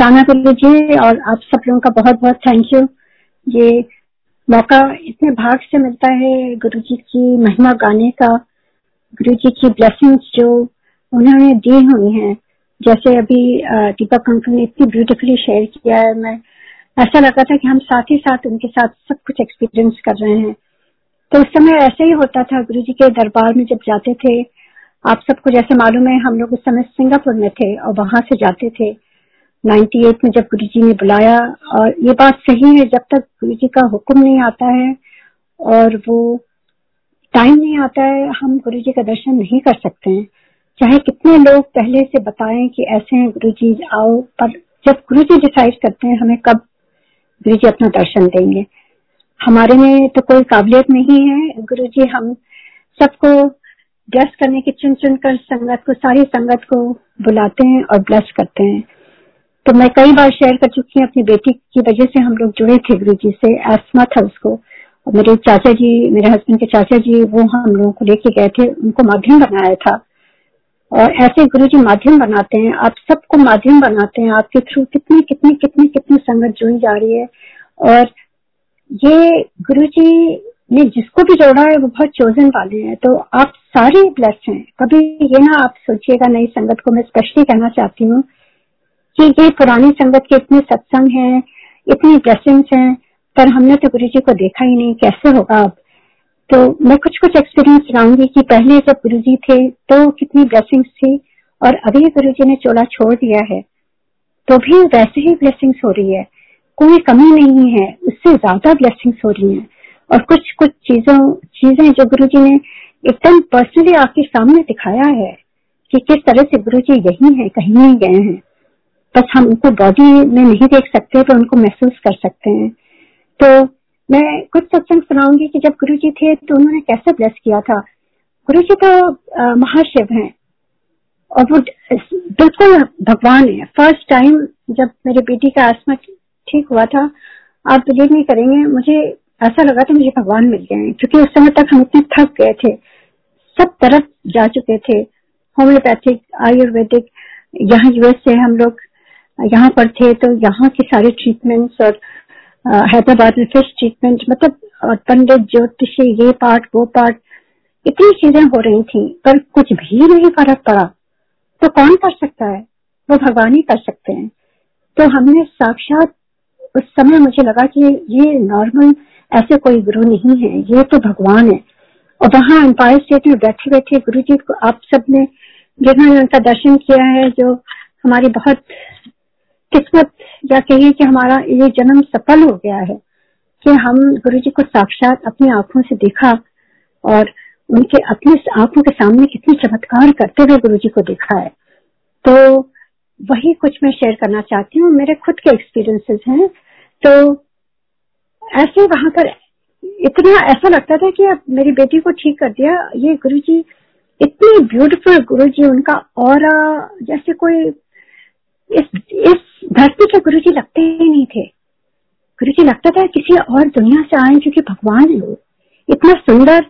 शुक्राना कर जी और आप सब लोगों का बहुत बहुत थैंक यू ये मौका इतने भाग से मिलता है गुरु जी की महिमा गाने का गुरु जी की ब्लेसिंग्स जो उन्होंने दी हुई हैं। जैसे अभी दीपक अंकल ने इतनी ब्यूटीफुली शेयर किया है। मैं, ऐसा लगा था कि हम साथ ही साथ उनके साथ सब कुछ एक्सपीरियंस कर रहे हैं। तो उस समय ऐसे ही होता था गुरु जी के दरबार में जब जाते थे, आप सबको जैसे मालूम है, हम लोग उस समय सिंगापुर में थे और वहाँ से जाते थे। 98 में जब गुरु जी ने बुलाया, और ये बात सही है, जब तक गुरु जी का हुक्म नहीं आता है और वो टाइम नहीं आता है, हम गुरु जी का दर्शन नहीं कर सकते हैं। चाहे कितने लोग पहले से बताएँ कि ऐसे हैं गुरु जी आओ, पर जब गुरु जी डिसाइड करते हैं, हमें कब गुरु जी अपना दर्शन देंगे? हमारे में तो कोई काबिलियत नहीं है। गुरु जी हम सबको ब्लेस करने की चुन चुन कर संगत को, सारी संगत को बुलाते हैं और ब्लेस करते हैं। तो मैं कई बार शेयर कर चुकी हूँ अपनी बेटी की वजह से हम लोग जुड़े थे गुरु जी से एस्मा था उसको। और मेरे चाचा जी, मेरे हस्बैंड के चाचा जी, वो हम लोगों को लेके गए थे, उनको माध्यम बनाया था। और ऐसे गुरु जी माध्यम बनाते हैं, आप सबको माध्यम बनाते हैं, आपके थ्रू कितनी कितनी कितनी कितनी संगत जुड़ी जा रही है। और ये गुरु जी ने जिसको भी जोड़ा है, वो बहुत चोजन वाले हैं। तो आप सारे ब्लेस हैं। कभी ये ना आप सोचिएगा, नई संगत को मैं स्पेशली कहना चाहती हूँ कि ये पुरानी संगत के इतने सत्संग हैं, इतनी ब्लेसिंग्स हैं, पर हमने तो गुरु जी को देखा ही नहीं, कैसे होगा अब? तो मैं कुछ कुछ एक्सपीरियंस सुनाऊँगी कि पहले जब गुरु जी थे तो कितनी ब्लेसिंग्स थी, और अभी गुरु जी ने चोला छोड़ दिया है तो भी वैसे ही ब्लेसिंग्स हो रही है। कोई कमी नहीं है, उससे ज़्यादा ब्लेसिंग्स हो रही है। और कुछ कुछ चीज़ों, चीज़ें जो गुरु जी ने एकदम पर्सनली आपके सामने दिखाया है, कि किस तरह से गुरु जी यही है, कहीं नहीं गए हैं। बस हम उनको बॉडी में नहीं देख सकते तो उनको महसूस कर सकते हैं। तो मैं कुछ सत्संग सुनाऊँगी कि जब गुरु जी थे तो उन्होंने कैसे ब्लेस किया था। गुरु जी तो महाशिव हैं और वो बिल्कुल भगवान है। फ़र्स्ट टाइम जब मेरी बेटी का आसमा ठीक हुआ था, आप बिलीव नहीं करेंगे, मुझे ऐसा लगा था मुझे भगवान मिल गए क्योंकि उस समय तक हम इतने थक गए थे। सब तरफ़ जा चुके थे होम्योपैथिक आयुर्वेदिक, यहाँ यूएस से हम लोग यहाँ पर थे तो यहाँ के सारे ट्रीटमेंट्स और हैदराबाद में फ़िश ट्रीटमेंट मतलब पंडित ज्योतिषी, ये पार्ट वो पार्ट इतनी चीज़ें हो रही थी, पर कुछ भी नहीं फ़र्क पड़ा। तो कौन कर सकता है? वो भगवान ही कर सकते हैं। तो हमने साक्षात उस समय मुझे लगा कि ये नॉर्मल ऐसे कोई गुरु नहीं है, ये तो भगवान है। और वहाँ एम्पायर स्टेट में बैठे बैठे गुरु जी को आप सबने जिन्होंने उनका दर्शन किया है, जो हमारी बहुत किस्मत या कहिए कि हमारा ये जन्म सफल हो गया है कि हम गुरु जी को साक्षात अपनी आँखों से देखा और उनके अपने आँखों के सामने कितनी चमत्कार करते हुए गुरु जी को देखा है। तो वही कुछ मैं शेयर करना चाहती हूँ। मेरे खुद के एक्सपीरियंसेस हैं। तो ऐसे वहाँ पर इतना ऐसा लगता था कि अब मेरी बेटी को ठीक कर दिया। ये गुरु जी इतनी ब्यूटीफुल गुरु जी उनका और जैसे कोई इस इस धरती के गुरु जी लगते ही नहीं थे। गुरु जी लगता था किसी और दुनिया से आए क्योंकि भगवान है इतना सुंदर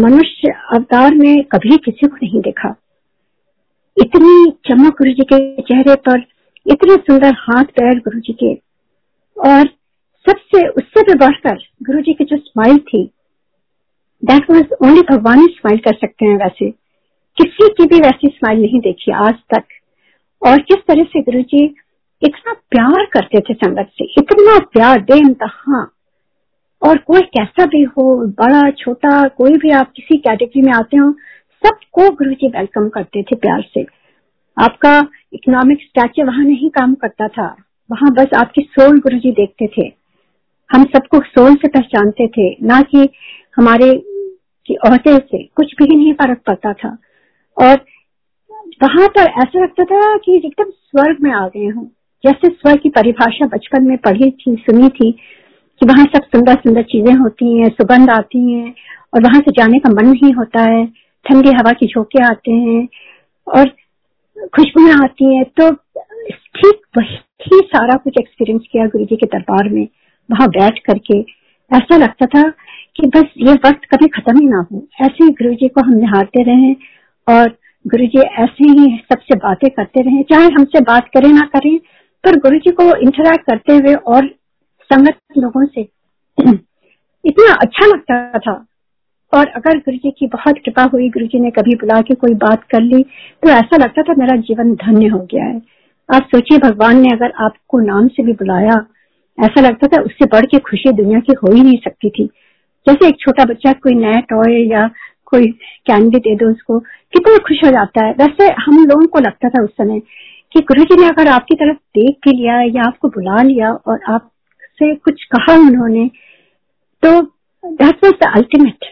मनुष्य अवतार में कभी किसी को नहीं देखा। इतनी चमक गुरु जी के चेहरे पर, इतने सुंदर हाथ पैर गुरु जी के, और सबसे, उससे भी बढ़कर गुरु जी की जो स्माइल थी दैट वॉज़ ओनली भगवान ही स्माइल कर सकते हैं वैसे। किसी की भी वैसी स्माइल नहीं देखी आज तक। और किस तरह से गुरु जी इतना प्यार करते थे संगत से, इतना प्यार दे इंतहा और कोई कैसा भी हो, बड़ा, छोटा, कोई भी आप किसी कैटेगरी में आते हो, सबको गुरु जी वेलकम करते थे प्यार से। आपका इकोनॉमिक स्टैचर वहाँ नहीं काम करता था। वहाँ बस आपकी सोल गुरु जी देखते थे। हम सबको सोल से पहचानते थे। ना कि हमारे, की से, कुछ भी नहीं फ़र्क पड़ता था। और वहाँ पर ऐसा लगता था कि एकदम स्वर्ग में आ गए हूँ। जैसे स्वर्ग की परिभाषा बचपन में पढ़ी थी, सुनी थी कि वहाँ सब सुंदर सुंदर चीज़ें होती हैं, सुगंध आती हैं और वहाँ से जाने का मन नहीं होता है। ठंडी हवा की झोंके आते हैं और खुशबुएँ आती हैं। तो ठीक वही सारा कुछ एक्सपीरियंस किया गुरु जी के दरबार में, वहाँ बैठ करके। ऐसा लगता था कि बस ये वक्त कभी खत्म ही ना हो। ऐसे ही गुरु जी को हम निहारते रहे और गुरु जी ऐसे ही सबसे बातें करते रहे, चाहे हमसे बात करें ना करें, पर गुरु जी को इंटरेक्ट करते हुए और संगत लोगों से इतना अच्छा लगता था। और अगर गुरु जी की बहुत कृपा हुई गुरु जी ने कभी बुला के कोई बात कर ली तो ऐसा लगता था मेरा जीवन धन्य हो गया है। आप सोचिए, भगवान ने अगर आपको नाम से भी बुलाया, ऐसा लगता था उससे बढ़ के खुशी दुनिया की हो ही नहीं सकती थी। जैसे एक छोटा बच्चा कोई नया टॉय या कोई कैंडी दे दो उसको कितना खुश हो जाता है। वैसे हम लोगों को लगता था उस समय कि गुरु जी ने अगर आपकी तरफ़ देख के लिया या आपको बुला लिया और आपसे कुछ कहा उन्होंने तो that was the ultimate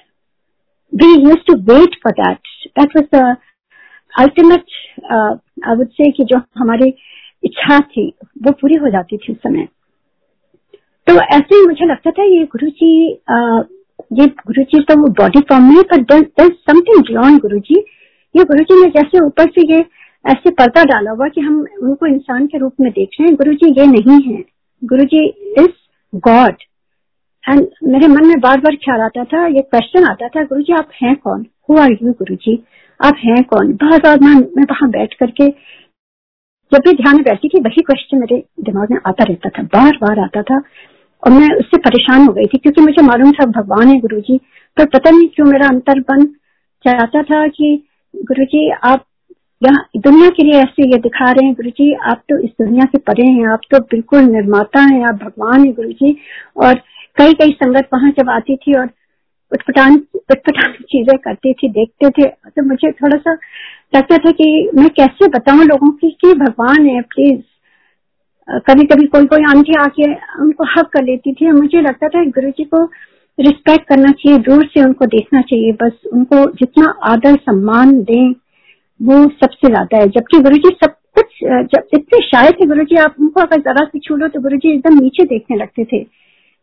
we use to wait for that that was the ultimate I would say कि जो हमारी इच्छा थी, वो पूरी हो जाती थी उस समय। तो ऐसे ही मुझे लगता था ये गुरु जी ये गुरु जी तो वो बॉडी फॉर्म में पर समथिंग बियॉन्ड गुरु जी ये गुरु जी ने जैसे ऊपर से ये ऐसे पर्दा डाला हुआ कि हम उनको इंसान के रूप में देख रहे हैं। गुरु जी ये नहीं है। Guru ji is God. And मेरे मन में बार बार ख्याल आता था, ये क्वेश्चन आता था गुरु जी आप हैं कौन? हु आर यू गुरु जी आप हैं कौन? बहुत बार मैं मैं वहाँ बैठ करके जब भी ध्यान में बैठती थी, वही क्वेश्चन मेरे दिमाग में आता रहता था। बार बार आता था और मैं उससे परेशान हो गई थी, क्योंकि मुझे मालूम था, भगवान है गुरु जी पर पता नहीं क्यों मेरा अंतर बन चाहता था कि गुरु जी आप दुनिया के लिए ऐसे ये दिखा रहे हैं गुरु जी आप तो इस दुनिया से परे हैं, आप तो बिल्कुल निर्माता हैं, आप भगवान हैं गुरु जी और कई कई संगत वहाँ जब आती थी और उठपटान उठपटान चीज़ें करती थी, देखते थे तो मुझे थोड़ा सा लगता था कि मैं कैसे बताऊँ लोगों की कि भगवान है प्लीज़ कभी कभी कोई कोई आंटी आके उनको हक कर लेती थी मुझे लगता था गुरु जी को रिस्पेक्ट करना चाहिए, दूर से उनको देखना चाहिए, बस उनको जितना आदर सम्मान दें, वो सबसे ज़्यादा है। जबकि गुरु जी सब कुछ, जब इतने शायद थे गुरु जी आप उनको अगर जरा से छू लो तो गुरु जी एकदम नीचे देखने लगते थे।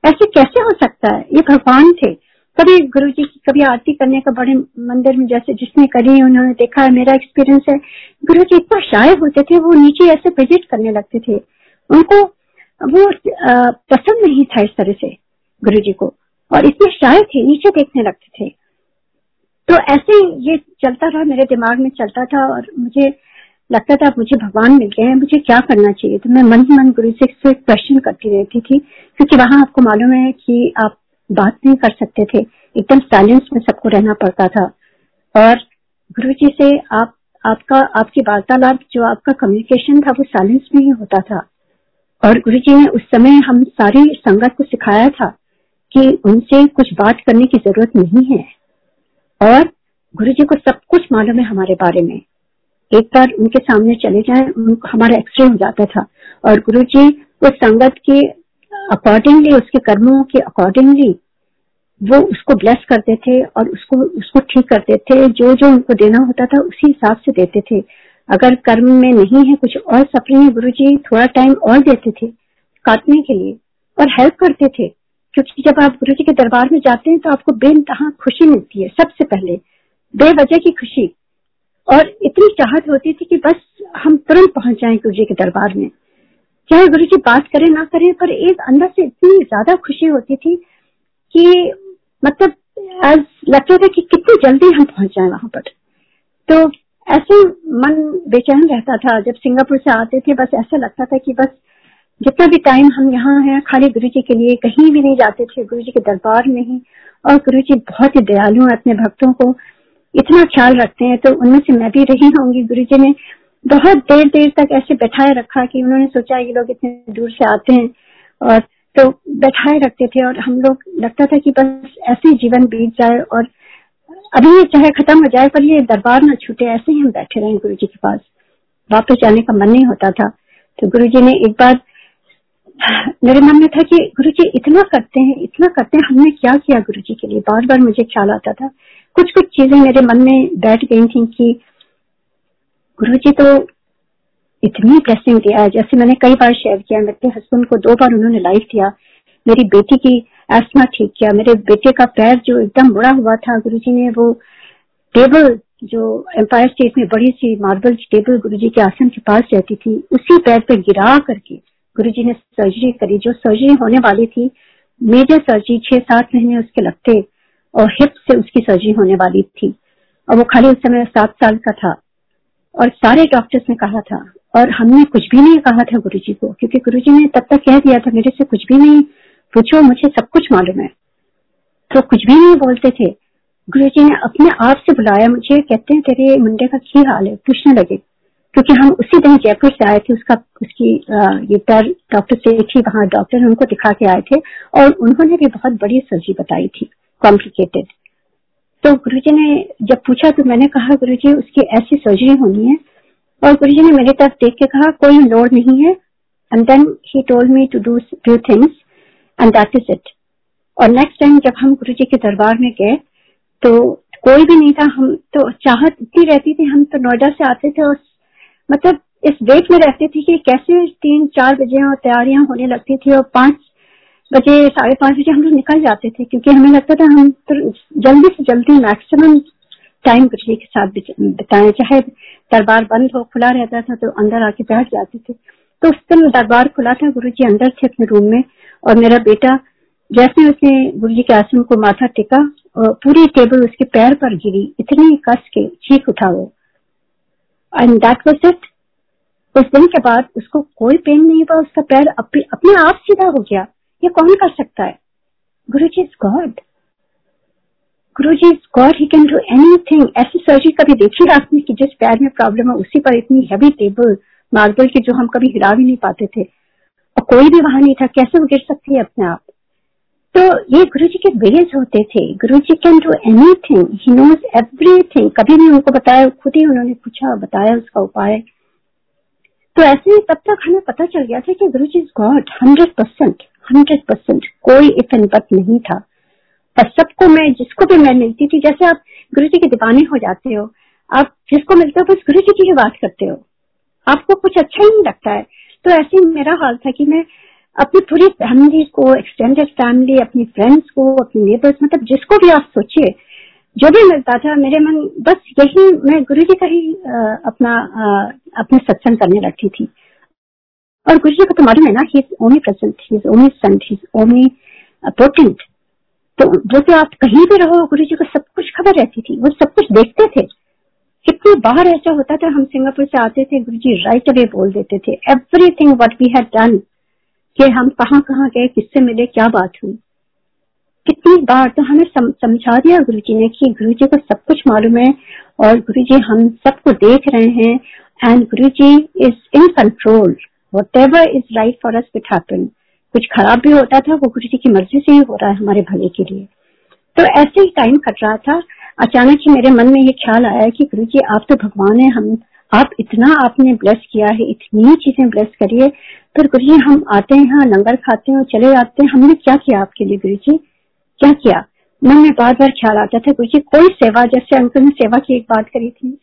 ऐसे कैसे हो सकता है? ये भगवान थे। कभी गुरु जी की, कभी आरती करने का बड़े मंदिर में जैसे जिसने करी उन्होंने देखा है, मेरा एक्सपीरियंस है। गुरु जी इतना शायद होते थे, वो नीचे ऐसे विज़िट करने लगते थे। उनको, वो पसंद नहीं था इस तरह से गुरु जी को। और इतने शायद थे, नीचे देखने लगते थे। तो ऐसे ये चलता रहा, मेरे दिमाग में चलता था और मुझे लगता था मुझे भगवान मिल गए हैं, मुझे क्या करना चाहिए? तो मैं मन ही मन गुरु से क्वेश्चन करती रहती थी, क्योंकि वहाँ आपको मालूम है कि आप बात नहीं कर सकते थे। एकदम साइलेंस में सबको रहना पड़ता था। और गुरु जी से आप, आपका, आपकी वार्तालाप, जो आपका कम्युनिकेशन था, वो साइलेंस में ही होता था। और गुरु जी ने उस समय हम सारी संगत को सिखाया था। कि उनसे कुछ बात करने की ज़रूरत नहीं है। और गुरु जी को सब कुछ मालूम है हमारे बारे में। एक बार उनके सामने चले जाए हमारा एक्सरे हो जाता था। और गुरु जी उस संगत के अकॉर्डिंगली उसके कर्मों के अकॉर्डिंगली वो उसको ब्लेस करते थे और उसको उसको ठीक करते थे। जो जो उनको देना होता था, उसी हिसाब से देते थे। अगर कर्म में नहीं है, कुछ और सफरिंग गुरु जी थोड़ा टाइम और देते थे, काटने के लिए और हेल्प करते थे। क्योंकि जब आप गुरु जी के दरबार में जाते हैं तो आपको बेनतहा खुशी मिलती है, सबसे पहले। बेवजह की खुशी। और इतनी चाहत होती थी कि बस हम तुरंत पहुँच जाए गुरु जी के दरबार में। चाहे गुरु जी बात करें ना करें, पर एक अंदर से इतनी ज़्यादा खुशी होती थी कि मतलब लगता था कि कितनी जल्दी हम पहुँच जाए वहाँ पर। तो ऐसे मन बेचैन रहता था, जब सिंगापुर से आते थे, बस ऐसा लगता था कि बस जितना भी टाइम हम यहाँ हैं, खाली गुरु जी के लिए कहीं भी नहीं जाते थे, गुरु जी के दरबार में ही। और गुरु जी बहुत ही दयालु हैं अपने भक्तों को। इतना ख्याल रखते हैं तो उनमें से मैं भी रही होंगी। गुरु जी ने बहुत देर देर तक ऐसे बैठाए रखा कि उन्होंने सोचा, ये लोग इतने दूर से आते हैं। और तो बैठाए रखते थे और हम लोग, लगता था कि बस ऐसे जीवन बीत जाए और अभी ये चाहे खत्म हो जाए, पर ये दरबार ना छूटे, ऐसे ही हम बैठे रहे गुरु जी के पास। वापस जाने का मन नहीं होता था। तो गुरु जी ने एक बार मेरे मन में था कि गुरु जी इतना करते हैं, इतना करते हैं, हमने क्या किया गुरु जी के लिए? बार बार मुझे ख्याल आता था। कुछ कुछ चीज़ें मेरे मन में बैठ गई थी कि गुरु जी तो इतनी ब्लेसिंग दिया है, जैसे मैंने कई बार शेयर किया, मेरे हस्बैंड को दो बार उन्होंने लाइफ दिया, मेरी बेटी की एस्मा ठीक किया, मेरे बेटे का पैर जो एकदम बुरा हुआ था गुरु जी ने, वो टेबल जो एम्पायर स्टेट में बड़ी सी मार्बल टेबल गुरुजी के आसन के पास रहती थी, उसी पैर पे गिरा करके गुरुजी ने सर्जरी करी। जो सर्जरी होने वाली थी मेजर सर्जरी छह सात महीने उसके लगते और हिप से उसकी सर्जरी होने वाली थी। और वो खाली उस समय सात साल का था। और सारे डॉक्टर्स ने कहा था। और हमने कुछ भी नहीं कहा था गुरु जी को, क्योंकि गुरु जी ने तब तक कह दिया था, मेरे से कुछ भी नहीं पूछो, मुझे सब कुछ मालूम है। तो कुछ भी नहीं बोलते थे। गुरु जी ने अपने आप से बुलाया मुझे, कहते हैं, तेरे मुंडे का की हाल है? पूछने लगे। क्योंकि हम उसी दिन जयपुर से आए थे, उसका, उसकी ये पैर डॉक्टर से थी वहाँ डॉक्टर उनको दिखा के आए थे और उन्होंने भी बहुत बड़ी सर्जरी बताई थी कॉम्प्लिकेटेड तो गुरु जी ने जब पूछा तो मैंने कहा गुरु जी उसकी ऐसी सर्जरी होनी है? और गुरु जी ने मेरी तरफ़ देख के कहा, कोई लोड नहीं है। And then he told me to do few things and that is it और नेक्स्ट टाइम जब हम गुरु जी के दरबार में गए तो कोई भी नहीं था, हम तो चाहत, इतनी रहती थी, हम तो नोएडा से आते थे और मतलब इस वेट में रहती थी कि कैसे तीन, चार बजे और तैयारियाँ होने लगती थी और पाँच बजे, साढ़े पाँच बजे हम लोग निकल जाते थे क्योंकि हमें लगता था हम तो जल्दी से जल्दी मैक्सिमम टाइम जी के साथ बिताए। चाहे दरबार बंद हो, खुला रहता था तो अंदर आके बैठ जाते थे। तो उस दिन दरबार खुला था, गुरु जी अंदर थे अपने रूम में और मेरा बेटा जैसे उसने गुरु जी के आसन को माथा टेका और पूरी टेबल उसके पैर पर गिरी। इतनी कस के, चीख उठा वो। एंड दैट वॉज़ इट उस दिन के बाद उसको कोई पेन नहीं हुआ, उसका पैर अपने आप सीधा हो गया। ये कौन कर सकता है? गुरु ji is God Guru ji is God he can do anything ऐसी सर्जरी कभी देखी आपने कि जिस पैर में प्रॉब्लम है, उसी पर इतनी हैवी टेबल मार्बल की जो हम कभी हिला भी नहीं पाते थे। और कोई भी वहाँ नहीं था। कैसे वो गिर सकती है अपने आप? तो ये गुरु जी के वेज होते थे। Guru ji can do anything he knows everything कभी नहीं उनको बताया, खुद ही उन्होंने पूछा बताया उसका उपाय। तो ऐसे ही तब तक हमें पता चल गया था कि Guru ji is God hundred percent hundred percent कोई इतन बत नहीं था। और सबको मैं, जिसको भी मैं मिलती थी, जैसे आप गुरु जी के दीवाने हो जाते हो, आप जिसको मिलते हो, बस गुरु जी की ही बात करते हो। आपको कुछ अच्छा ही नहीं लगता है। तो ऐसे ही मेरा हाल था कि मैं अपनी पूरी फैमिली को एक्सटेंडेड फैमिली अपनी फ्रेंड्स को, अपनी नेबर्स मतलब जिसको भी आप सोचिए, जो भी मिलता था, मेरे मन, बस यही मैं गुरु जी का ही अपना अपने सत्संग करने लगती थी। और गुरु जी को तो मालूम है ना he omnipresent he omniscient he omnipotent तो जो कि आप कहीं भी रहो गुरु जी को सब कुछ खबर रहती थी, वो सब कुछ देखते थे। कितनी बार ऐसा होता था, हम सिंगापुर से आते थे गुरु जी राइट अवे बोल देते थे everything what we had done कि हम कहाँ कहाँ गए किससे मिले क्या बात हुई। कितनी बार तो हमें सम, समझा दिया गुरु जी ने कि गुरु जी को सब कुछ मालूम है और गुरु जी हम सबको देख रहे हैं। And Guru ji is in control whatever is right for us wit happen कुछ खराब भी होता था वो गुरु जी की मर्ज़ी से ही हो रहा है हमारे भले के लिए। तो ऐसे ही टाइम कट रहा था। अचानक ही मेरे मन में ये ख्याल आया कि गुरु जी आप तो भगवान है हम आप इतना आपने ब्लेस किया है, इतनी चीज़ें ब्लेस करिए पर गुरु जी हम आते हैं यहाँ लंगर खाते हैं और चले जाते हैं। हमने क्या किया आपके लिए गुरु जी? क्या किया? मन में बार बार ख्याल आता था, गुरु जी कोई सेवा, जैसे अंकल ने सेवा की एक बात करी थी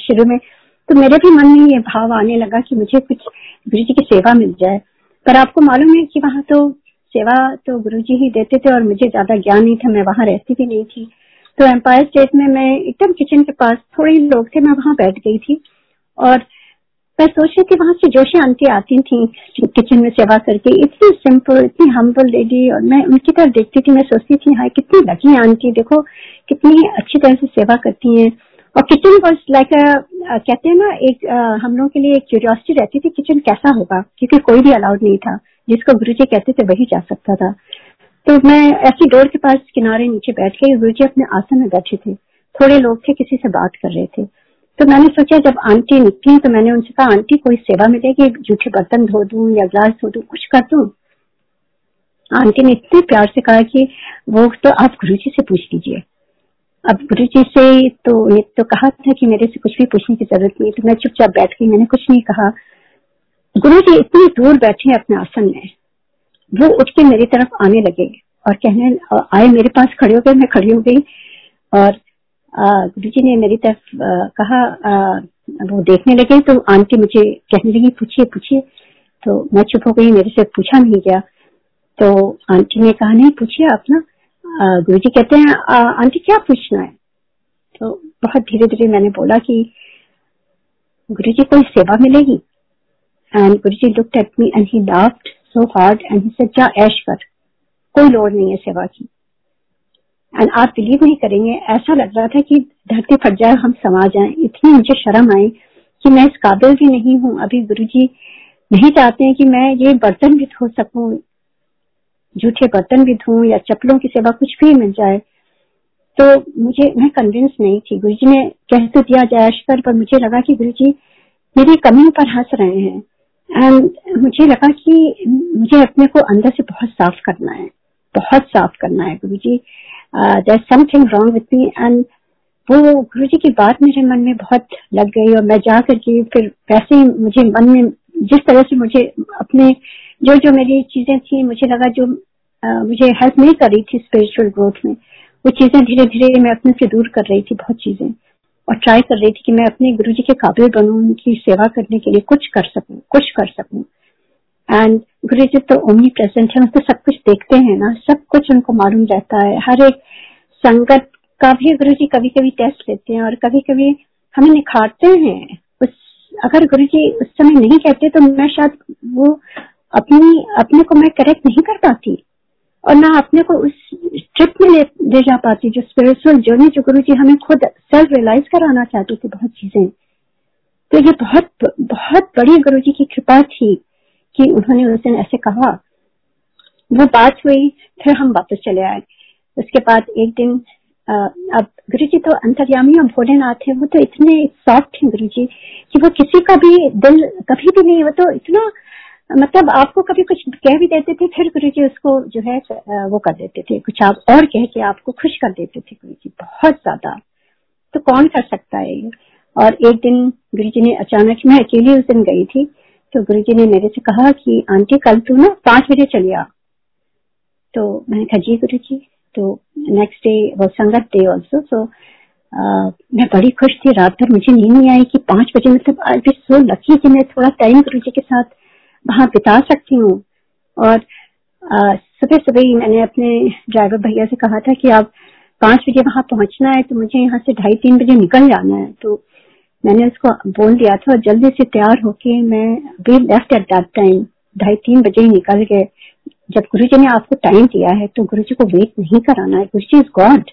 शुरू में तो मेरे भी मन में ये भाव आने लगा कि मुझे कुछ गुरु जी की सेवा मिल जाए। पर आपको मालूम है कि वहाँ तो सेवा तो गुरु जी ही देते थे और मुझे ज़्यादा ज्ञान नहीं था, मैं वहाँ रहती भी नहीं थी। तो एम्पायर स्टेट में मैं एकदम किचन के पास थोड़े लोग थे, मैं वहाँ बैठ गई थी। और मैं सोच रही थी वहाँ से जोशी आंटी आती थी किचन में सेवा करके। इतनी सिंपल इतनी हम्बल लेडी और मैं उनकी तरफ़ देखती थी मैं सोचती थी हाँ कितनी लगी आंटी। देखो कितनी अच्छी तरह से सेवा करती हैं। और किचन वॉज़ लाइक कहते हैं ना एक uh, हम लोगों के लिए एक क्यूरियोसिटी रहती थी किचन कैसा होगा? क्योंकि कोई भी अलाउड नहीं था। जिसको गुरु जी कहते थे वही जा सकता था। तो मैं ऐसी डोर के पास किनारे नीचे बैठ के गुरु जी अपने आसन में बैठे थे। थोड़े लोग थे किसी से बात कर रहे थे। तो मैंने सोचा, जब आंटी निकली तो मैंने उनसे कहा, आंटी, कोई सेवा मिलेगी? जूठे बर्तन धो दू या ग्लास धो दू? कुछ कर दू? आंटी ने इतने प्यार से कहा कि वो तो आप गुरु जी से पूछ लीजिए। अब गुरु जी से तो ये तो कहा था कि मेरे से कुछ भी पूछने की ज़रूरत नहीं तो मैं चुपचाप बैठ गई। मैंने कुछ नहीं कहा। गुरु जी इतनी दूर बैठे अपने आसन में। वो उठ के मेरी तरफ़ आने लगे और कहने आए मेरे पास, खड़े हो गए, मैं खड़ी हो गई। और गुरु जी ने मेरी तरफ़ कहा वो देखने लगे तो आंटी मुझे कहने लगी, पूछिए पूछिए। तो मैं चुप हो गई, मेरे से पूछा नहीं गया। तो आंटी ने कहा, नहीं, पूछिए आप ना गुरु जी कहते हैं आंटी क्या पूछना है? तो बहुत धीरे धीरे मैंने बोला कि, गुरु जी, कोई सेवा मिलेगी? And Guru ji look at me and he laughed so hard and he जा ऐश कर? कोई लोड नहीं है सेवा की। एंड आप बिलीव नहीं करेंगे, ऐसा लग रहा था कि धरती फट जाए, हम समा जाए। इतनी मुझे शर्म आई कि मैं इस काबिल भी नहीं हूँ। अभी गुरु जी नहीं चाहते हैं कि मैं ये बर्तन भी धो सकूँ, जूठे बर्तन भी धो या चप्पलों की सेवा कुछ भी मिल जाए। तो मुझे, मैं कन्विंस नहीं थी। गुरु जी ने कह तो दिया जयेश्वर पर मुझे लगा कि गुरु जी मेरी कमियों पर हंस रहे हैं। एंड मुझे लगा कि मुझे अपने को अंदर से बहुत साफ़ करना है, बहुत साफ़ करना है Guru ji there something wrong with me and वो गुरु जी की बात मेरे मन में बहुत लग गई और मैं जा करके फिर वैसे ही मुझे मन में जिस तरह से मुझे अपने जो जो मेरी चीज़ें थी मुझे लगा जो आ, मुझे हेल्प नहीं कर रही थी स्पिरिचुअल ग्रोथ में वो चीज़ें धीरे धीरे मैं अपने से दूर कर रही थी बहुत चीज़ें और ट्राई कर रही थी कि मैं अपने गुरु जी के काबिल बनू उनकी सेवा करने के लिए कुछ कर सकूँ कुछ कर सकूँ। एंड गुरु जी तो ओमनी प्रेजेंट है तो सब कुछ देखते हैं ना सब कुछ उनको मालूम रहता है। हर एक संगत का भी गुरु जी कभी कभी टेस्ट लेते हैं और कभी कभी हमें निखारते हैं। उस अगर गुरु जी उस समय नहीं कहते तो मैं शायद वो अपनी अपने को मैं करेक्ट नहीं कर पाती। और ना अपने को उस ट्रिप में ले, ले जा पाती जो स्पिरिचुअल जर्नी जो गुरु जी हमें खुद सेल्फ रियलाइज़ कराना चाहते थे बहुत चीज़ें। तो ये बहुत बहुत बड़ी गुरु जी की कृपा थी। कि उन्होंने उस दिन ऐसे कहा। वो बात हुई, फिर हम वापस चले आए। उसके बाद एक दिन अब गुरु जी तो अंतर्यामी और भोलेनाथ है, वो तो इतने सॉफ्ट हैं गुरु जी कि वो किसी का भी दिल कभी भी नहीं, वो तो इतना मतलब आपको कभी कुछ कह भी देते थे, फिर गुरु जी उसको जो है वो कर देते थे। कुछ आप और कह के आपको खुश कर देते थे गुरु जी बहुत ज़्यादा। तो कौन कर सकता है ये? और एक दिन गुरु जी ने अचानक, मैं अकेली उस दिन गई थी तो गुरु जी ने मेरे से कहा कि, आंटी, कल तू ना पाँच बजे चली आ। तो मैंने कहा, जी गुरु जी तो नेक्स्ट डे वो संगत डे ऑल्सो सो मैं बड़ी खुश थी। रात भर मुझे नींद नहीं आई कि पाँच बजे मतलब आई बी सो लकी कि मैं थोड़ा टाइम गुरु जी के साथ वहाँ बिता सकती हूँ। और सुबह सुबह ही मैंने अपने ड्राइवर भैया से कहा था कि, आप पाँच बजे वहाँ पहुँचना है तो मुझे यहाँ से ढाई तीन बजे निकल जाना है। तो मैंने उसको बोल दिया था और जल्दी से तैयार होके मैं we left at that time ढाई तीन बजे ही निकल गए। जब गुरु जी ने आपको टाइम दिया है तो गुरु जी को वेट नहीं कराना है। गुरु जी इज़ गॉड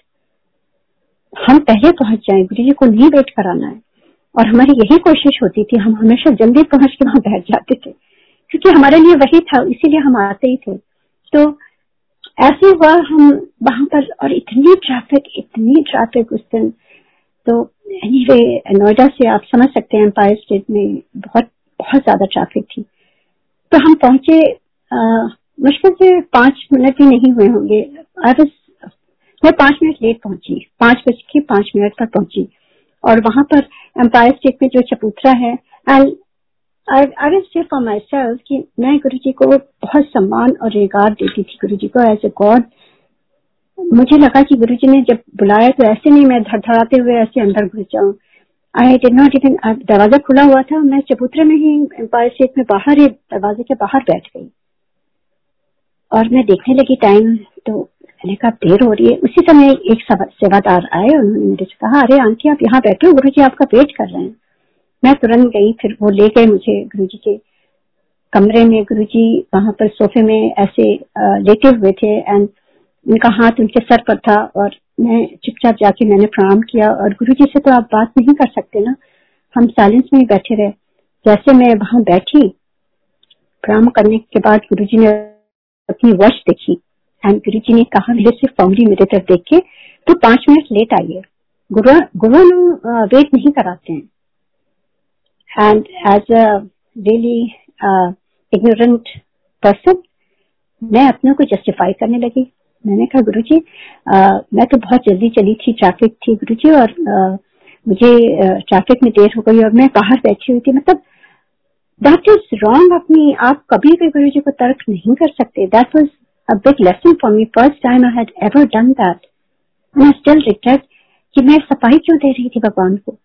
हम पहले पहुँच जाए गुरु जी को नहीं वेट कराना है। और हमारी यही कोशिश होती थी, हम हमेशा जल्दी पहुँच के वहाँ बैठ जाते थे। क्योंकि हमारे लिए वही था, इसीलिए हम आते ही थे। तो ऐसे हुआ, हम वहाँ पर, और इतनी ट्रैफ़िक इतनी ट्रैफ़िक उस दिन। तो एनीवे नोएडा से आप समझ सकते हैं एम्पायर स्टेट में बहुत बहुत ज़्यादा ट्रैफ़िक थी। तो हम पहुँचे मुश्किल से पाँच मिनट भी नहीं हुए होंगे। आई मैं पाँच मिनट लेट पहुँची, पाँच बज के पाँच मिनट पर पहुँची। और वहाँ पर एम्पायर स्टेट में जो चपूथरा है एंड फॉर माई सेल्फ कि मैं गुरु जी को बहुत सम्मान और रेगार देती थी गुरु जी को एज ए गॉड मुझे लगा कि गुरु जी ने जब बुलाया तो ऐसे नहीं मैं धड़धड़ाते हुए ऐसे अंदर घुस जाऊँ। आई डिड नॉट इवन दरवाज़ा खुला हुआ था। मैं चबूतरे में ही एम्पायर स्टेट में बाहर ही दरवाजे के बाहर बैठ गई। और मैं देखने लगी टाइम तो मैंने कहा देर हो रही है। उसी समय एक सेवादार आए उन्होंने मेरे से कहा, अरे, आंटी, आप यहाँ बैठे हो? गुरु जी आपका वेट कर रहे हैं। मैं तुरंत गई, फिर वो ले गए मुझे गुरु जी के कमरे में। गुरु जी वहाँ पर सोफे में ऐसे लेटे हुए थे। एंड उनका हाथ उनके सर पर था और मैं चुपचाप जाके मैंने प्रणाम किया और गुरु जी से तो आप बात नहीं कर सकते ना। हम साइलेंस में ही बैठे रहे। जैसे मैं वहाँ बैठी प्रणाम करने के बाद गुरु जी ने अपनी वॉच देखी एंड गुरु जी ने कहा मेरे से फाउंडी मेरे तरफ़ देख के तो पाँच मिनट लेट आइए। गुरु गुरु वेट नहीं कराते हैं। And as a uh, ignorant person मैं अपने को जस्टिफाई करने लगी। मैंने कहा गुरु जी मैं तो बहुत जल्दी चली थी ट्रैफ़िक थी गुरु जी और आ, मुझे ट्रैफ़िक में देर हो गई और मैं बाहर बैठी हुई थी। मतलब दैट इज़ रॉन्ग अपनी आप कभी भी गुरु जी को तर्क नहीं कर सकते। That was a big lesson for me first time I had ever done that I still regret कि मैं सफ़ाई क्यों दे रही थी भगवान को?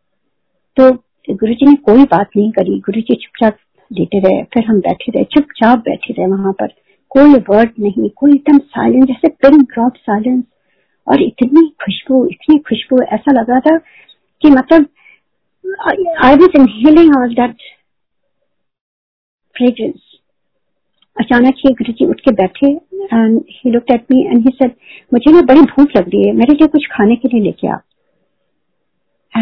तो गुरु जी ने कोई बात नहीं करी। गुरु जी चुपचाप लेटे रहे। फिर हम बैठे रहे चुपचाप बैठे रहे वहाँ पर। कोई वर्ड नहीं, कोई एकदम साइलेंस जैसे पिन ड्रॉप साइलेंस और इतनी खुशबू इतनी खुशबू, ऐसा लग रहा था कि मतलब I was inhaling all that fragrance अचानक ही गुरु जी उठ के बैठे and he looked at me and he said मुझे ना बड़ी भूख लग रही है, मेरे लिए कुछ खाने के लिए लेके आ।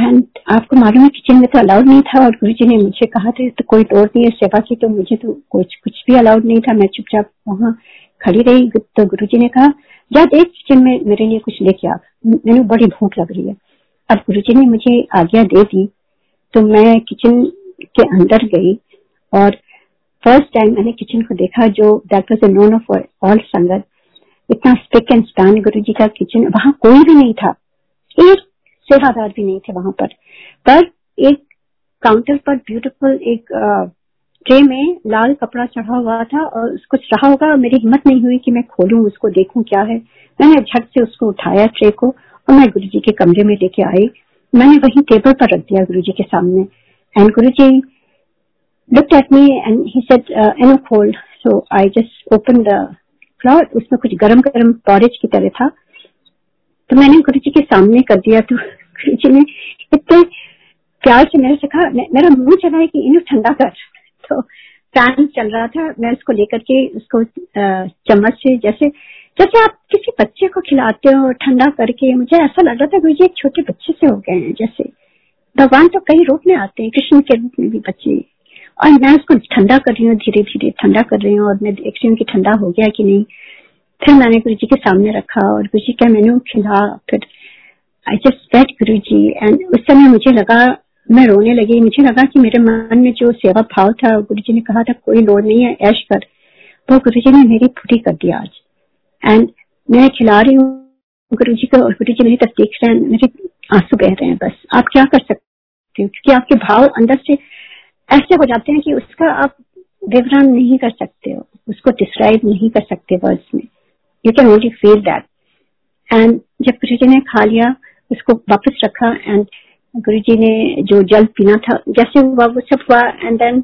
एंड आपको मालूम है किचन में तो अलाउड नहीं था और गुरु जी ने मुझे कहा था तो कोई लोड नहीं है सेवा की तो मुझे तो कुछ कुछ भी अलाउड नहीं था। मैं चुपचाप वहाँ खड़ी रही। तो गुरु जी ने कहा, जा देख किचन में, मेरे लिए कुछ लेके आ। मैंने बड़ी भूख लग रही है। अब गुरु जी ने मुझे आज्ञा दे दी। तो मैं किचन के अंदर गई और फ़र्स्ट टाइम मैंने किचन को देखा जो that was a known of all संगत। इतना स्पिक एंड स्पैन गुरु जी का किचन वहाँ कोई भी नहीं था। एक सेवादार भी नहीं थे वहाँ पर पर एक काउंटर पर ब्यूटीफुल एक ट्रे में लाल कपड़ा चढ़ा हुआ था और कुछ रहा होगा और मेरी हिम्मत नहीं हुई कि मैं खोलूं उसको देखूँ क्या है मैंने झट से उसको उठाया ट्रे को और मैं गुरु जी के कमरे में लेके आई मैंने वही टेबल पर रख दिया गुरु जी के सामने and Guru ji looked at me and he said, uh, I know cold. So. उसमें कुछ गरम गरम पॉरेज की तरह था तो मैंने गुरु जी के सामने कर दिया तो गुरु जी ने इतने प्यार से मेरे से कहा मेरा मुँह चला है कि इन्हें ठंडा कर। तो फ़ैन चल रहा था, मैं उसको लेकर के उसको चम्मच से जैसे जैसे आप किसी बच्चे को खिलाते हो, ठंडा करके, मुझे ऐसा लग रहा था गुरु जी एक छोटे बच्चे से हो गए हैं, जैसे। भगवान तो कई रूप में आते हैं, कृष्ण के रूप में भी बच्चे। और मैं उसको ठंडा कर रही हूँ धीरे धीरे ठंडा कर रही हूँ, और मैं देख रही हूँ कि ठंडा हो गया कि नहीं। फिर मैंने गुरु जी के सामने रखा, और गुरु जी क्या मैंने खिला, फिर I just bat Guru ji and उस समय मुझे लगा, मैं रोने लगी। मुझे लगा कि मेरे मन में जो सेवा भाव था गुरु जी ने कहा था, कोई लोड नहीं है, ऐश कर। वो गुरु जी ने मेरी पूरी कर दिया आज। एंड मैं खिला रही हूँ गुरु जी को गुरु जी मेरी तरफ़ देख रहे हैं, मेरे आँसू बह रहे हैं बस। आप क्या कर सकते हो? क्योंकि आपके भाव अंदर से ऐसे हो जाते हैं कि उसका आप विवरण नहीं कर सकते हो, उसको डिस्क्राइब नहीं कर सकते वर्ड्स में। You can only feel that and जब गुरु जी ने खा लिया उसको वापस रखा एंड गुरु जी ने जो जल पीना था, जैसे हुआ, वो सब हुआ and then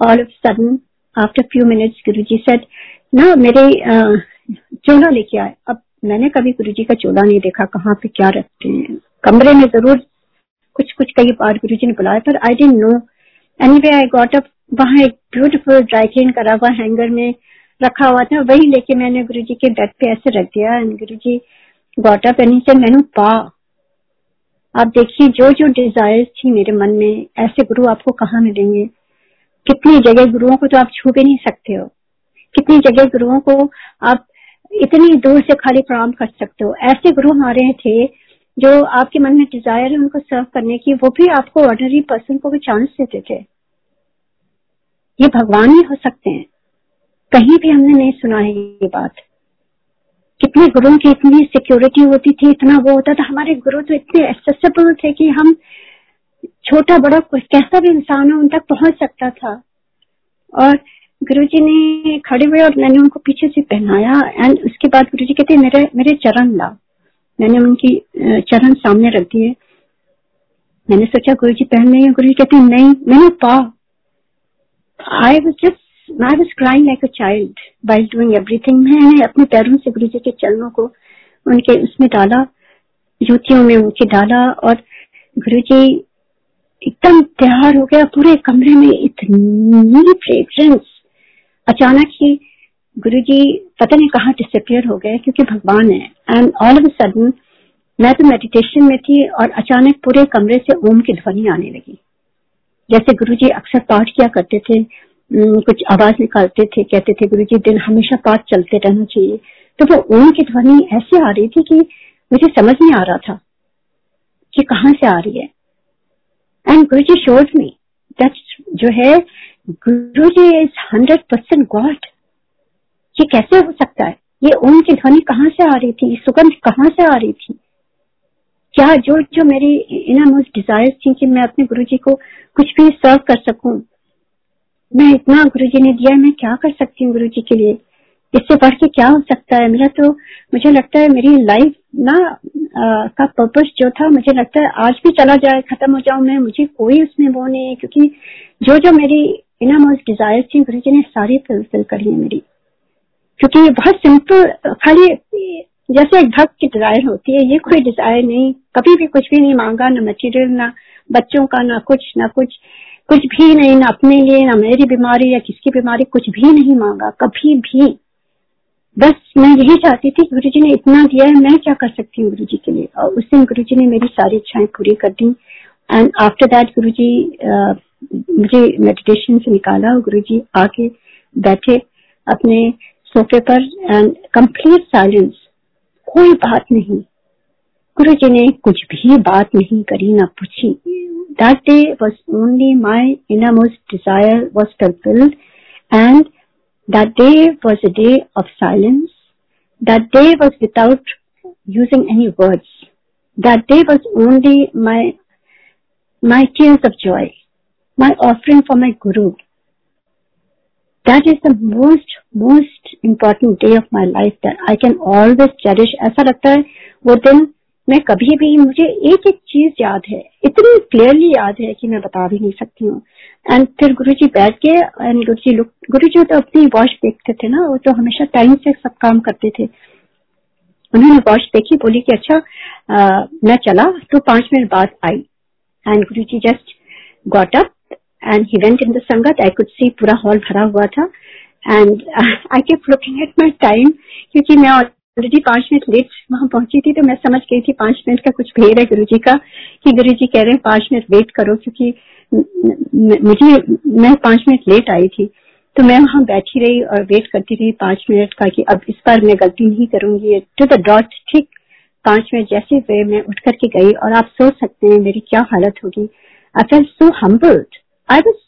all of sudden after few minutes Guru ji said ना, मेरे चोला लेके आए। अब मैंने कभी गुरु जी का चोला नहीं देखा, कहाँ पे क्या रखते हैं। कमरे में ज़रूर कुछ कुछ कई बार गुरु जी ने बुलाया, पर I didn't know anyway I got up वहाँ एक ब्यूटीफुल ड्राई क्लीन करा हुआ हैंगर में रखा हुआ था, वही लेके मैंने गुरु जी के बेड पे ऐसे रख दिया and Guru ji got up से मैंने पा आप देखिए जो जो डिज़ायर थी मेरे मन में, ऐसे गुरु आपको कहाँ मिलेंगे? कितनी जगह गुरुओं को तो आप छू भी नहीं सकते हो। कितनी जगह गुरुओं को आप इतनी दूर से खाली प्रणाम कर सकते हो। ऐसे गुरु हमारे थे, जो आपके मन में डिज़ायर है, उनको सर्व करने की, वो भी आपको ऑर्डनरी पर्सन को भी चांस देते थे। ये भगवान ही हो सकते हैं। कहीं भी हमने नहीं सुना है ये बात। कितने गुरुओं की इतनी सिक्योरिटी होती थी, इतना वो होता था। हमारे गुरु तो इतने एक्सेसिबल थे कि हम छोटा बड़ा कैसा भी इंसान हो, उन तक पहुँच सकता था। और गुरु जी ने खड़े हुए और मैंने उनको पीछे से पहनाया एंड उसके बाद गुरु जी कहते, मेरे मेरे चरण ला। मैंने उनकी चरण सामने रख दिए। मैंने सोचा गुरु जी पहन नहीं गुरु जी कहते, नहीं, मैंने पा। I was just I was crying like a child by doing everything मैंने अपने पैरों से गुरु जी के चरणों को उनके उसमें डाला जूतियों में उनके डाला और गुरु जी एकदम तैयार हो गया। पूरे कमरे में इतनी फ्रेग्रेंस अचानक ही गुरु जी पता नहीं कहाँ डिसअपियर हो गए, क्योंकि भगवान है। एंड ऑल ऑफ़ सडन मैं तो मेडिटेशन में थी और अचानक पूरे कमरे से ओम की ध्वनि आने लगी। जैसे गुरु जी अक्सर पाठ किया करते थे कुछ आवाज़ निकालते थे, कहते थे गुरु जी दिन हमेशा पाठ चलते रहना चाहिए। तो वो ओम की ध्वनि ऐसे आ रही थी कि मुझे समझ नहीं आ रहा था कि कहाँ से आ रही है। एंड गुरु जी शोर्ड मी जो है Guru ji is hundred percent God ये कैसे हो सकता है? ये ओम की ध्वनि कहाँ से आ रही थी? सुगंध कहाँ से आ रही थी? क्या जो जो मेरी इन मोस्ट डिज़ायर थी कि मैं अपने गुरु जी को कुछ भी सर्व कर सकूँ मैं इतना गुरु जी ने दिया मैं क्या कर सकती हूँ गुरु जी के लिए? इससे बढ़ के क्या हो सकता है? मेरा तो मुझे लगता है मेरी लाइफ ना आ, का पर्पस जो था मुझे लगता है आज भी चला जाए खत्म हो जाऊँ मैं मुझे कोई उसमें वो नहीं है क्योंकि जो जो मेरी इना मोस्ट डिज़ायर थी गुरु जी ने सारी फुलफिल करी है मेरी। क्योंकि ये बहुत सिंपल खाली जैसे एक भक्त की डिज़ायर होती है ये कोई डिज़ायर नहीं कभी भी कुछ भी नहीं मांगा ना मटेरियल ना बच्चों का ना कुछ ना कुछ। कुछ भी नहीं, ना अपने लिए, ना मेरी बीमारी या किसकी बीमारी, कुछ भी नहीं मांगा, कभी भी। बस मैं यही चाहती थी गुरु जी ने इतना दिया है, मैं क्या कर सकती हूँ गुरु जी के लिए? और उस दिन गुरु जी ने मेरी सारी इच्छाएँ पूरी कर दी। एंड आफ्टर दैट गुरु जी मुझे मेडिटेशन से निकाला और गुरु जी आके बैठे अपने सोफे पर एंड कंप्लीट साइलेंस कोई बात नहीं। गुरु जी ने कुछ भी बात नहीं करी, ना पूछी। That day was only my innermost desire was fulfilled and That day was a day of silence. That day was without using any words. That day was only my, my tears of joy, my offering for my Guru. That is the most, most important day of my life that I can always cherish. ऐसा लगता है वो दिन मैं कभी भी मुझे एक एक चीज़ याद है इतनी क्लियरली याद है कि मैं बता भी नहीं सकती हूँ। एंड फिर गुरु जी बैठ के एंड गुरु जी लुक गुरु जी तो अपनी वॉच देखते थे ना वो तो हमेशा टाइम से सब काम करते थे। उन्होंने वॉच देखी बोली कि अच्छा आ, मैं चला तो पाँच मिनट बाद आई। And Guru ji just got up and he went in the संगत आई कुड सी पूरा हॉल भरा हुआ था। And I kept looking at my time क्योंकि मैं गुरु जी पाँच मिनट लेट वहाँ पहुँची थी तो मैं समझ गई थी पाँच मिनट का कुछ भेद है गुरु जी का, कि गुरु जी कह रहे हैं पाँच मिनट वेट करो, क्योंकि मुझे, मैं पाँच मिनट लेट आई थी तो मैं वहाँ बैठी रही और वेट करती रही पाँच मिनट का, कि अब इस बार मैं गलती नहीं करूँगी टू द डॉट ठीक, पाँच मिनट जैसे हुए मैं उठ करके गई, और आप सोच सकते हैं मेरी क्या हालत होगी। I felt so humbled I was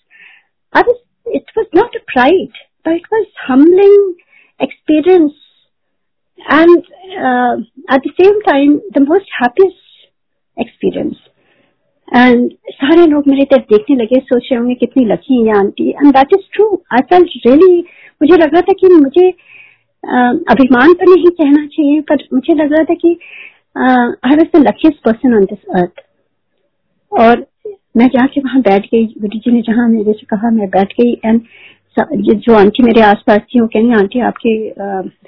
I was it was not a pride but it was humbling experience and uh, at the same time the most happiest experience. And सारे लोग मेरे तरफ़ देखने लगे सोच रहे होंगे कितनी लकी है aunty. And that is true I felt really मुझे लग रहा था कि मुझे uh, अभिमान तो नहीं कहना चाहिए पर मुझे लग रहा था कि I was the luckiest person on this earth और मैं जाके वहाँ बैठ गई गुरु जी ने जहाँ मेरे से कहा मैं बैठ गई। एंड ये जो आंटी मेरे आसपास थी, वो कहेंगे आंटी, आपके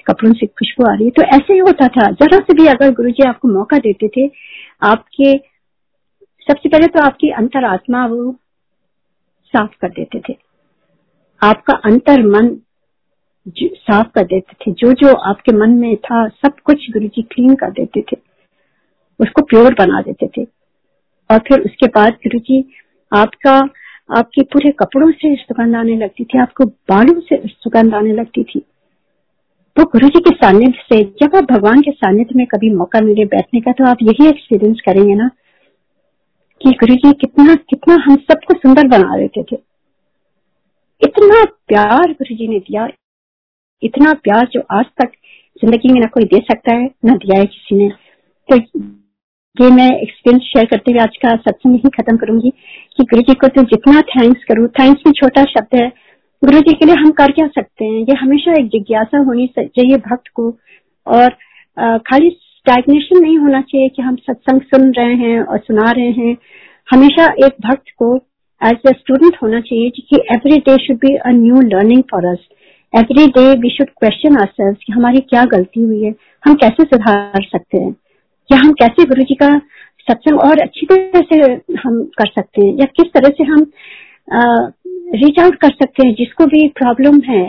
कपड़ों से खुशबू आ रही है। तो ऐसे ही होता था। जरा से भी अगर गुरु जी आपको मौका देते थे, आपके, सबसे पहले तो आपकी अंतरात्मा वो साफ़ कर देते थे। आपका अंतर मन साफ़ कर देते थे। जो जो आपके मन में था, सब कुछ गुरु जी क्लीन कर देते थे। उसको प्योर बना देते थे। और फिर उसके बाद गुरु जी आपका आपके पूरे कपड़ों से सुगंध आने लगती थी, आपको बालों से सुगंध आने लगती थी। तो गुरु जी के सानिध्य से, जब आप भगवान के सानिध्य में कभी मौका मिले बैठने का तो आप यही एक्सपीरियंस करेंगे ना कि गुरु जी कितना कितना हम सबको सुंदर बना देते थे। इतना प्यार गुरु जी ने दिया, इतना प्यार जो आज तक ज़िंदगी में ना कोई दे सकता है, ना दिया है किसी ने। तो ये मैं एक्सपीरियंस शेयर करते हुए आज का सत्संग ही खत्म करूँगी कि गुरु जी को तो जितना थैंक्स करूँ थैंक्स में छोटा शब्द है। गुरु जी के लिए हम कर क्या सकते हैं? ये हमेशा एक जिज्ञासा होनी चाहिए भक्त को। और खाली स्टैग्नेशन नहीं होना चाहिए कि हम सत्संग सुन रहे हैं और सुना रहे हैं। हमेशा एक भक्त को एज ए स्टूडेंट होना चाहिए कि every day should be a new learning for us every day we should question our कि हमारी क्या गलती हुई है? हम कैसे सुधार सकते हैं? या हम कैसे गुरु जी का सत्संग और अच्छी तरह से हम कर सकते हैं? या किस तरह से हम रीच आउट कर सकते हैं? जिसको भी प्रॉब्लम है।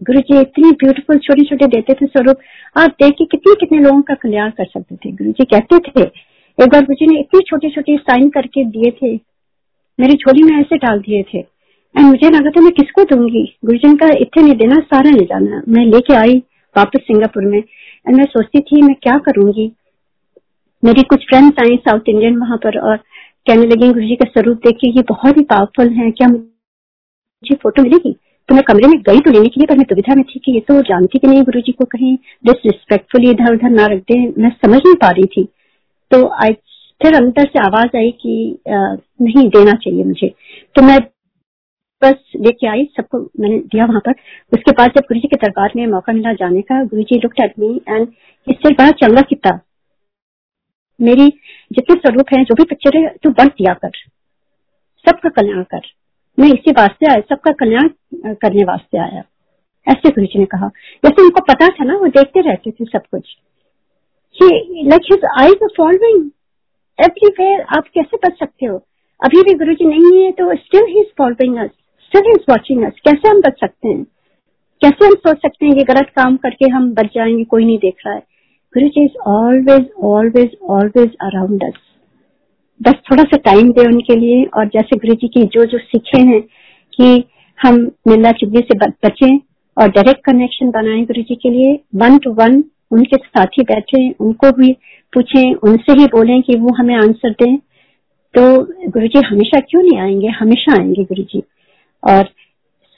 गुरु जी इतनी ब्यूटीफुल छोटे छोटे देते थे स्वरूप। आप देखिए कितने कितने लोगों का कल्याण कर सकते थे? गुरु जी कहते थे, एक बार गुरु जी ने इतनी छोटे छोटे साइन करके दिए थे। मेरी झोली में ऐसे डाल दिए थे। एंड मुझे लगा था, मैं किसको दूँगी? गुरु जी का इतने नहीं देना, सारा ले जाना। मैं लेके आई वापस सिंगापुर में। एंड मैं सोचती थी, मैं क्या करूँगी? मेरी कुछ फ्रेंड्स आई साउथ इंडियन वहाँ पर और कहने लगी गुरु जी का स्वरूप देख के ये बहुत ही पावरफुल है। क्या मुझे फ़ोटो मिलेगी? तो मैं कमरे में गई तो लेने के लिए पर मैं दुविधा में थी कि ये तो जानती कि नहीं गुरु जी को कहीं। डिसरिस्पेक्टफुली इधर उधर ना रख दे मैं समझ नहीं पा रही थी। तो आई फिर अंदर से आवाज़ आई कि आ, नहीं देना चाहिए मुझे। तो मैं बस लेके आई सबको मैंने दिया वहाँ पर। उसके बाद जब गुरु जी के दरबार में मौका मिला जाने का Guru ji look at me and इससे बड़ा चंगा किता मेरी जितने स्वरूप है, जो भी पिक्चर है, तू बंद दिया कर। सबका कल्याण कर। मैं इसी वास्ते आया, सबका कल्याण करने वास्ते आया। ऐसे गुरु जी ने कहा। जैसे उनको पता था ना, वो देखते रहते थे सब कुछ। Like his eyes are following everywhere आप कैसे बच सकते हो? अभी भी गुरु जी नहीं है तो still he is following us still is watching us कैसे हम बच सकते हैं? कैसे हम सोच सकते हैं कि गलत काम करके हम बच जाएँगे, कोई नहीं देख रहा है? Guru is always always always around us बस थोड़ा सा टाइम दे उनके लिए, और जैसे गुरु जी की जो जो सीखे हैं कि हम मिलना चुगली से बचें, और डायरेक्ट कनेक्शन बनाए गुरु जी के लिए वन टू वन उनके साथ ही बैठे, उनको भी पूछें, उनसे ही बोलें कि वो हमें आंसर दें। तो गुरु जी हमेशा क्यों नहीं आएँगे? हमेशा आएँगे गुरु जी। और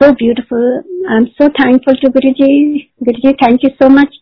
so beautiful I am so thankful to Guru ji. Guru ji thank you so much